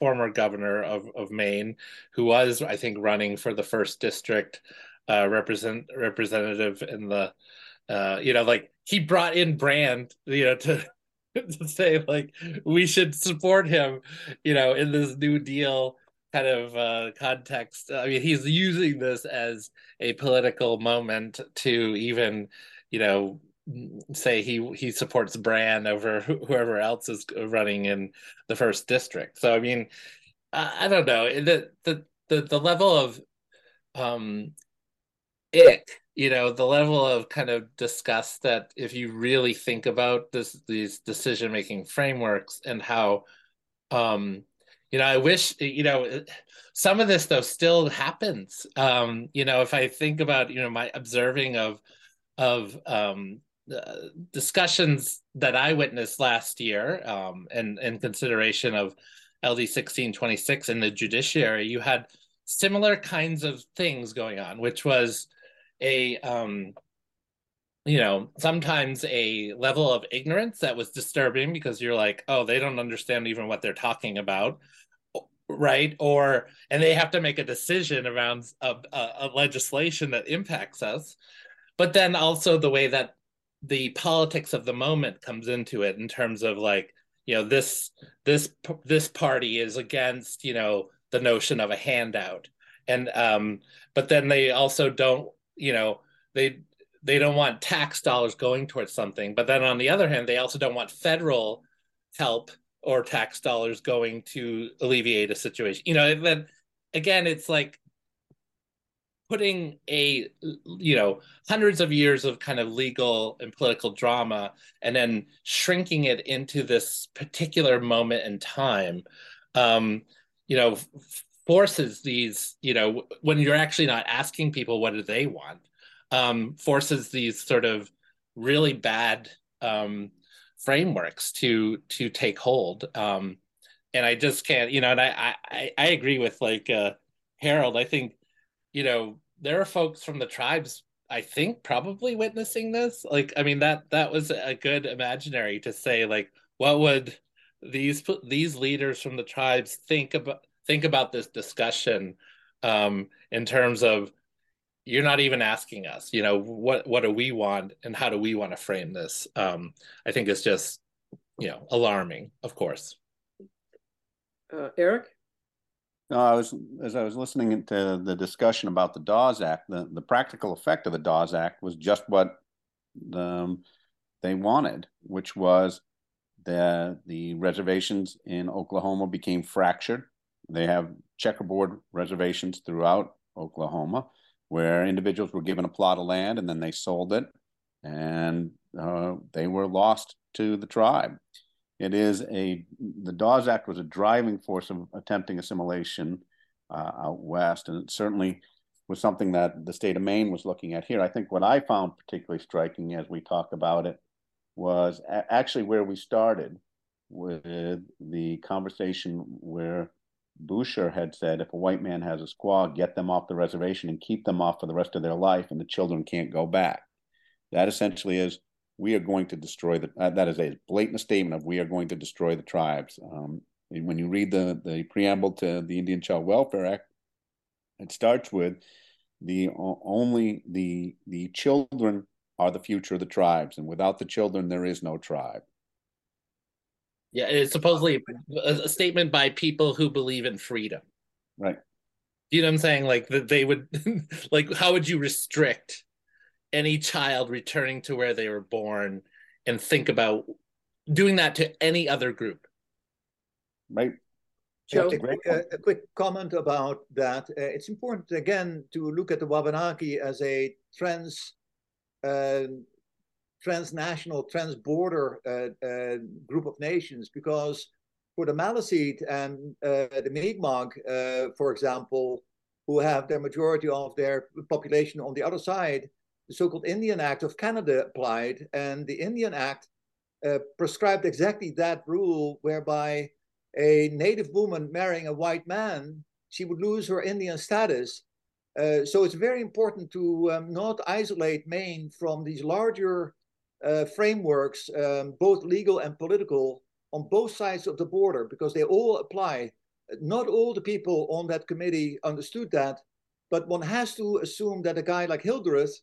former governor of of Maine, who was I think running for the first district uh, represent representative in the uh, you know like he brought in Brann, you know to [LAUGHS] to say like we should support him you know in this new deal kind of uh, context. I mean he's using this as a political moment to even you know say he he supports Brann over whoever else is running in the first district. So i mean i, I don't know. The, the the the level of um ick you know the level of kind of disgust that if you really think about this these decision making frameworks and how um you know i wish you know some of this though still happens. Um you know if i think about you know my observing of of um uh, discussions that i witnessed last year um and in consideration of ld 1626 in the judiciary you had similar kinds of things going on which was a um you know sometimes a level of ignorance that was disturbing because you're like oh they don't understand even what they're talking about right? Or and they have to make a decision around a, a, a legislation that impacts us. But then also the way that the politics of the moment comes into it in terms of like you know this this this party is against you know the notion of a handout. And um but then they also don't you know they they don't want tax dollars going towards something but then on the other hand they also don't want federal help or tax dollars going to alleviate a situation. You know then again it's like putting a you know hundreds of years of kind of legal and political drama and then shrinking it into this particular moment in time um you know forces these you know when you're actually not asking people what do they want um, forces these sort of really bad um, frameworks to to take hold. Um, and i just can't you know and i i, I agree with like uh, Harald. I think you know there are folks from the tribes i think probably witnessing this. Like i mean that that was a good imaginary to say like what would these these leaders from the tribes think about think about this discussion um, in terms of you're not even asking us you know what what do we want and how do we want to frame this um, i think it's just you know alarming of course uh, eric no, I was as I was listening to the discussion about the Dawes Act. The, the practical effect of the Dawes Act was just what the, um, they wanted, which was the the reservations in Oklahoma became fractured. They have checkerboard reservations throughout Oklahoma where individuals were given a plot of land and then they sold it and uh, they were lost to the tribe. It is a, the Dawes Act was a driving force of attempting assimilation uh, out west. And it certainly was something that the state of Maine was looking at here. I think what I found particularly striking as we talk about it was a- actually where we started with the conversation where Boucher had said if a white man has a squaw, get them off the reservation and keep them off for the rest of their life, and the children can't go back. That essentially is we are going to destroy the. Uh, that is a blatant statement of we are going to destroy the tribes. Um, when you read the the preamble to the Indian Child Welfare Act, it starts with the only the the children are the future of the tribes, and without the children, there is no tribe. Yeah, it's supposedly a, a statement by people who believe in freedom. Right. You know what I'm saying? Like that they would [LAUGHS] like how would you restrict any child returning to where they were born and think about doing that to any other group? Right. Joe? A, quick, uh, a quick comment about that. Uh, it's important again to look at the Wabanaki as a trans, uh, transnational, transborder uh, uh, group of nations because for the Maliseet and uh, the Mi'kmaq, for example, who have the majority of their population on the other side, the so-called Indian Act of Canada applied, and the Indian Act prescribed exactly that rule whereby a native woman marrying a white man, she would lose her Indian status. Uh, so it's very important to um, not isolate Maine from these larger uh, frameworks, um, both legal and political, on both sides of the border, because they all apply. Not all the people on that committee understood that, but one has to assume that a guy like Hildreth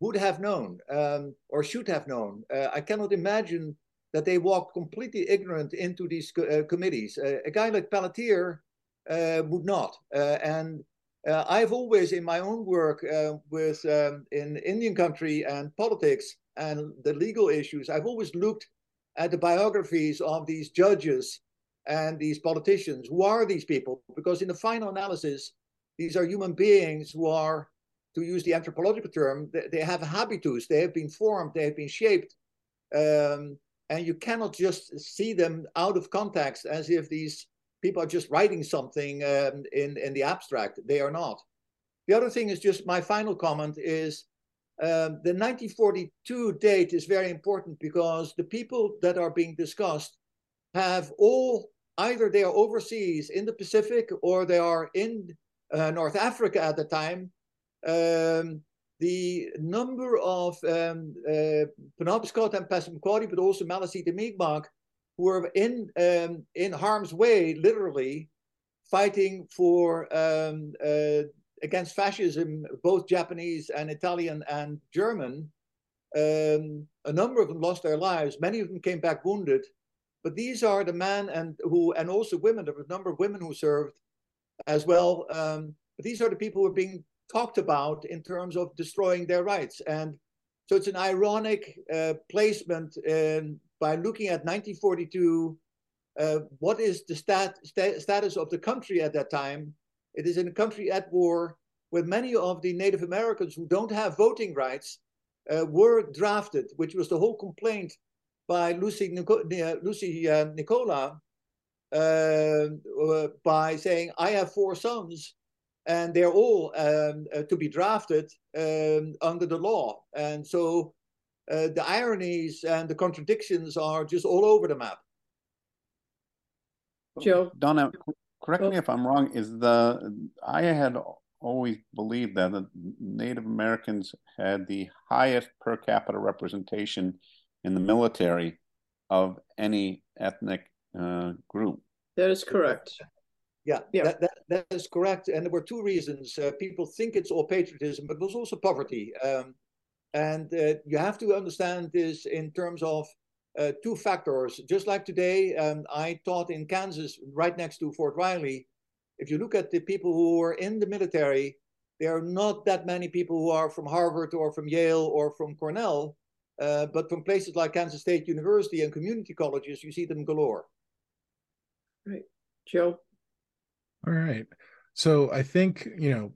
would have known um, or should have known. Uh, I cannot imagine that they walk completely ignorant into these uh, committees. Uh, a guy like Pelletier uh, would not. Uh, and uh, I've always, in my own work with um, in Indian country and politics and the legal issues, I've always looked at the biographies of these judges and these politicians. Who are these people? Because in the final analysis, these are human beings who are, to use the anthropological term, they, have habitus. They have been formed. They have been shaped. Um, and you cannot just see them out of context as if these people are just writing something um, in in the abstract. They are not. The other thing is just my final comment is um, the 1942 date is very important because the people that are being discussed have all either they are overseas in the Pacific or they are in uh, North Africa at the time. Um, the number of um, uh, Penobscot and Passamaquoddy, but also Maliseet and Mi'kmaq, who were in um, in harm's way, literally fighting for um, uh, against fascism, both Japanese and Italian and German. Um, a number of them lost their lives. Many of them came back wounded. But these are the men and who, and also women. There were a number of women who served as well. Um, but these are the people who are being talked about in terms of destroying their rights. And so it's an ironic uh, placement in, by looking at 1942. Uh, what is the stat, st status of the country at that time? It is in a country at war where many of the Native Americans who don't have voting rights uh, were drafted, which was the whole complaint by Lucy, Nico Lucy uh, Nicolar uh, uh, by saying, I have four sons and they're all um, uh, to be drafted um, under the law. And so uh, the ironies and the contradictions are just all over the map. Joe, Donna, correct me if I'm wrong. Is the I had always believed that the Native Americans had the highest per capita representation in the military of any ethnic uh, group. That is correct. Yeah, yeah. That, that, that is correct. And there were two reasons. Uh, people think it's all patriotism, but it was also poverty. Um, and uh, you have to understand this in terms of uh, two factors. Just like today, um, I taught in Kansas, right next to Fort Riley. If you look at the people who are in the military, there are not that many people who are from Harvard or from Yale or from Cornell. Uh, but from places like Kansas State University and community colleges, you see them galore. Right. Joe? All right. So I think, you know,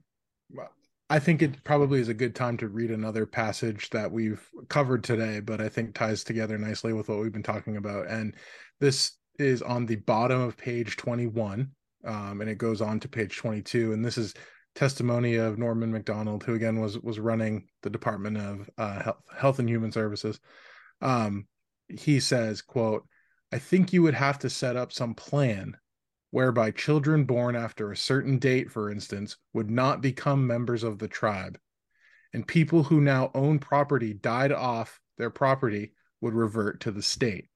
I think it probably is a good time to read another passage that we've covered today, but I think ties together nicely with what we've been talking about. And this is on the bottom of page 21, um, and it goes on to page 22. And this is testimony of Norman MacDonald, who again was was running the Department of uh, Health, Health and Human Services. Um, he says, "quote I think you would have to set up some plan whereby children born after a certain date, for instance, would not become members of the tribe, and people who now own property died off their property would revert to the state.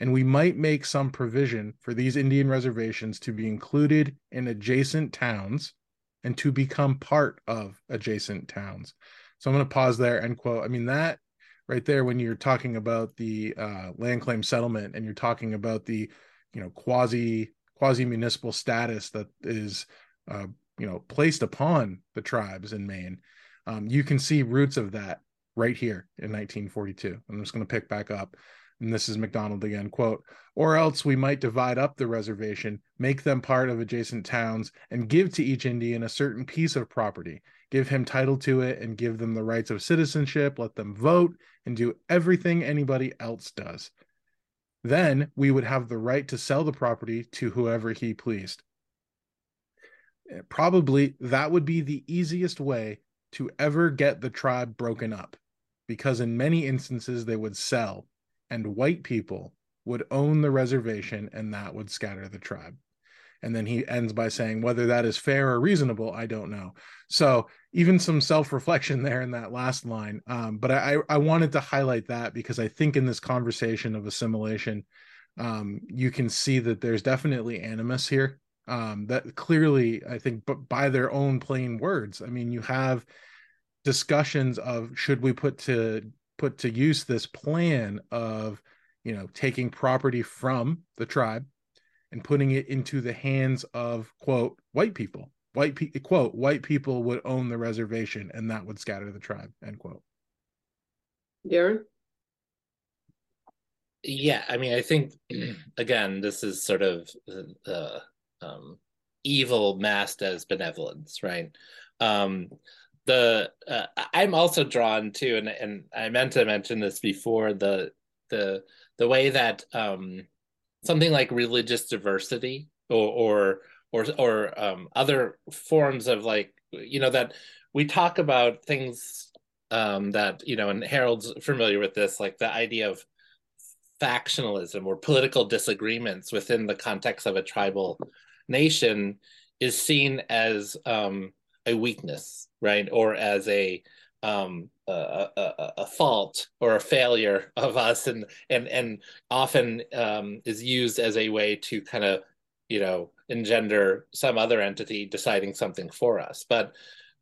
And we might make some provision for these Indian reservations to be included in adjacent towns and to become part of adjacent towns. So I'm going to pause there and quote. I mean, that right there, when you're talking about the uh, land claim settlement and you're talking about the, you know, quasi quasi municipal status that is uh, you know placed upon the tribes in Maine. Um, you can see roots of that right here in 1942. I'm just going to pick back up. And this is MacDonald again, quote, or else we might divide up the reservation, make them part of adjacent towns, and give to each Indian a certain piece of property, give him title to it, and give them the rights of citizenship, let them vote, and do everything anybody else does. Then we would have the right to sell the property to whoever he pleased. Eh, probably that would be the easiest way to ever get the tribe broken up, because in many instances they would sell, and white people would own the reservation, and that would scatter the tribe. And then he ends by saying, whether that is fair or reasonable, I don't know. So even some self-reflection [LAUGHS] there in that last line. Um, but I, I wanted to highlight that because I think in this conversation of assimilation, um, you can see that there's definitely animus here. Um, that clearly, I think, but by their own plain words, I mean, you have discussions of should we put to put to use this plan of you know taking property from the tribe and putting it into the hands of quote white people. White pe- quote white people would own the reservation and that would scatter the tribe end quote. Darren? Yeah i mean i think [CLEARS THROAT] again this is sort of the um, evil masked as benevolence right? Um, the uh, i'm also drawn to and and i meant to mention this before the the the way that um something like religious diversity or or or, or um, other forms of like you know that we talk about things um, that you know and Harald's familiar with this like the idea of factionalism or political disagreements within the context of a tribal nation is seen as um, a weakness right? Or as a um, a, a, a, fault or a failure of us and and and often um, is used as a way to kind of you know engender some other entity deciding something for us. But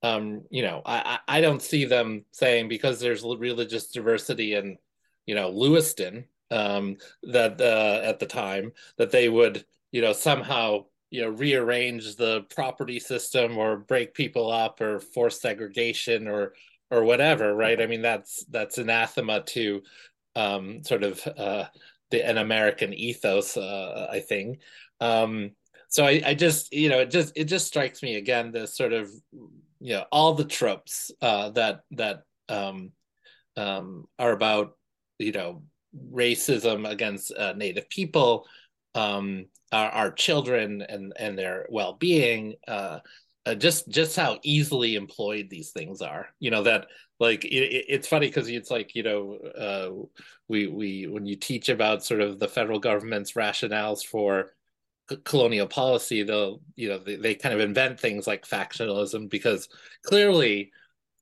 um, you know I, I don't see them saying because there's religious diversity in you know lewiston um, that uh, at the time that they would you know somehow you know rearrange the property system or break people up or force segregation or or whatever right? I mean that's that's anathema to um sort of uh the an american ethos uh i think. Um so I, I just you know it just it just strikes me again the sort of you know all the tropes uh that that um um are about you know racism against uh, native people um our, our children and and their well-being uh uh, just just how easily employed these things are you know that like it, it's funny because it's like you know uh, we we when you teach about sort of the federal government's rationales for colonial policy they'll you know they, they kind of invent things like factionalism because clearly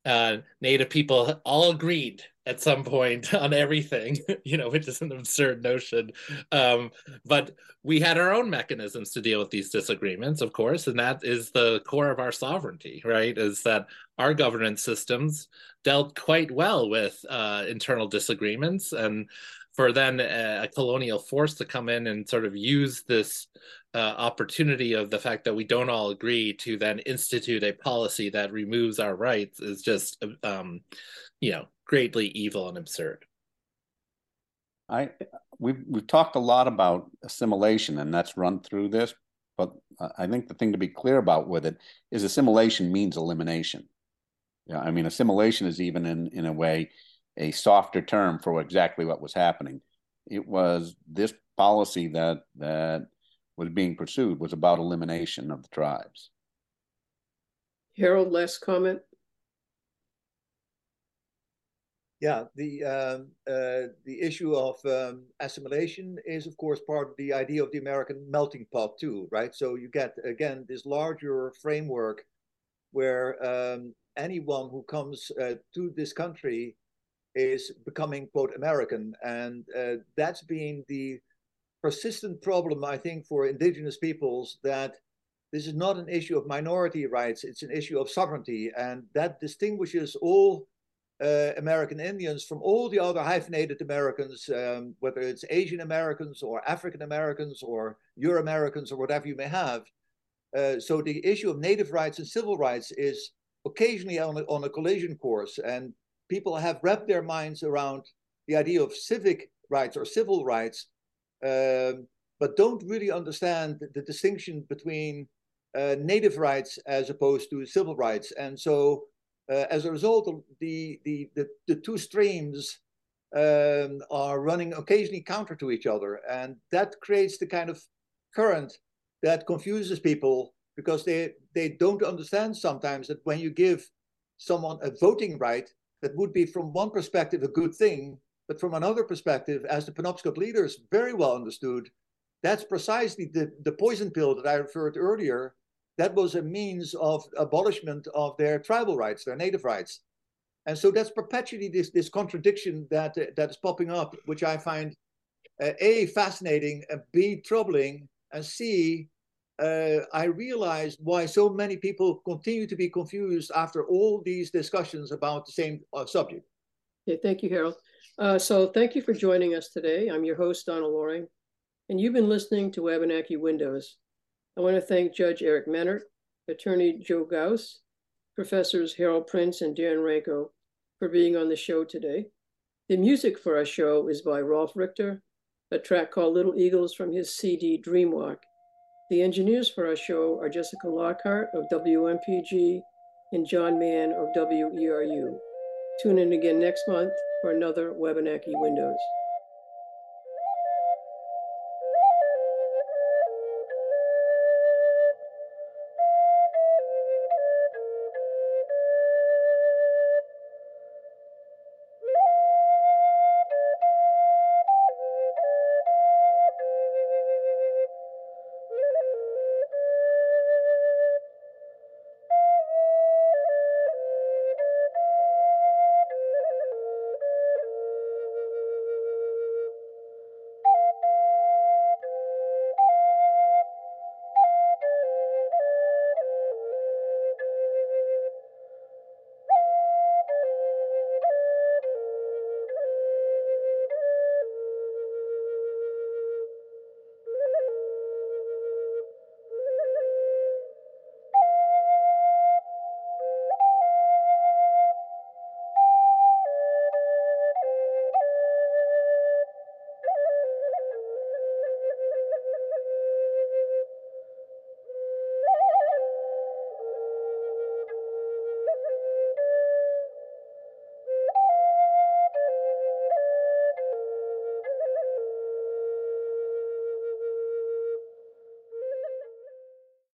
uh, native people all agreed at some point [LAUGHS] on everything, [LAUGHS] you know, which is an absurd notion. Um, but we had our own mechanisms to deal with these disagreements, of course, and that is the core of our sovereignty, right? Is that our governance systems dealt quite well with uh, internal disagreements and for then a, a, colonial force to come in and sort of use this uh, opportunity of the fact that we don't all agree to then institute a policy that removes our rights is just um, you know greatly evil and absurd. I we've we've talked a lot about assimilation, and that's run through this. But I think the thing to be clear about with it is assimilation means elimination. Yeah, I mean assimilation is even in in a way a softer term for exactly what was happening. It was this policy that that was being pursued was about elimination of the tribes. Harald, last comment. yeah, the um, uh, the issue of um, assimilation is, of course, part of the idea of the American melting pot too, right? So you get again this larger framework where um, anyone who comes uh, to this country is becoming quote American, and uh, that's been the persistent problem, I think, for indigenous peoples that this is not an issue of minority rights; it's an issue of sovereignty, and that distinguishes all uh, American Indians from all the other hyphenated Americans, um, whether it's Asian Americans or African Americans or Euro Americans or whatever you may have. Uh, so the issue of native rights and civil rights is occasionally on on a collision course, and people have wrapped their minds around the idea of civic rights or civil rights, um, but don't really understand the, the distinction between uh, native rights as opposed to civil rights. And so, uh, as a result, the, the, the, the two streams um, are running occasionally counter to each other. And that creates the kind of current that confuses people because they, they don't understand sometimes that when you give someone a voting right, that would be from one perspective a good thing, but from another perspective, as the Penobscot leaders very well understood, that's precisely the, the poison pill that I referred earlier. That was a means of abolishment of their tribal rights, their native rights. And so that's perpetually this, this contradiction that, uh, that is popping up, which I find uh, A, fascinating, and B, troubling, and C, uh, I realized why so many people continue to be confused after all these discussions about the same uh, subject. Okay, thank you, Harald. Uh, so thank you for joining us today. I'm your host, Donna Loring, and you've been listening to Wabanaki Windows. I want to thank Judge Eric Mehnert, Attorney Joe Gousse, Professors Harald Prins and Darren Ranco for being on the show today. The music for our show is by Rolfe Richter, a track called Little Eagles from his CD Dreamwalk. The engineers for our show are Jessica Lockhart of WMPG and John Mann of WERU. Tune in again next month for another Wabanaki Windows.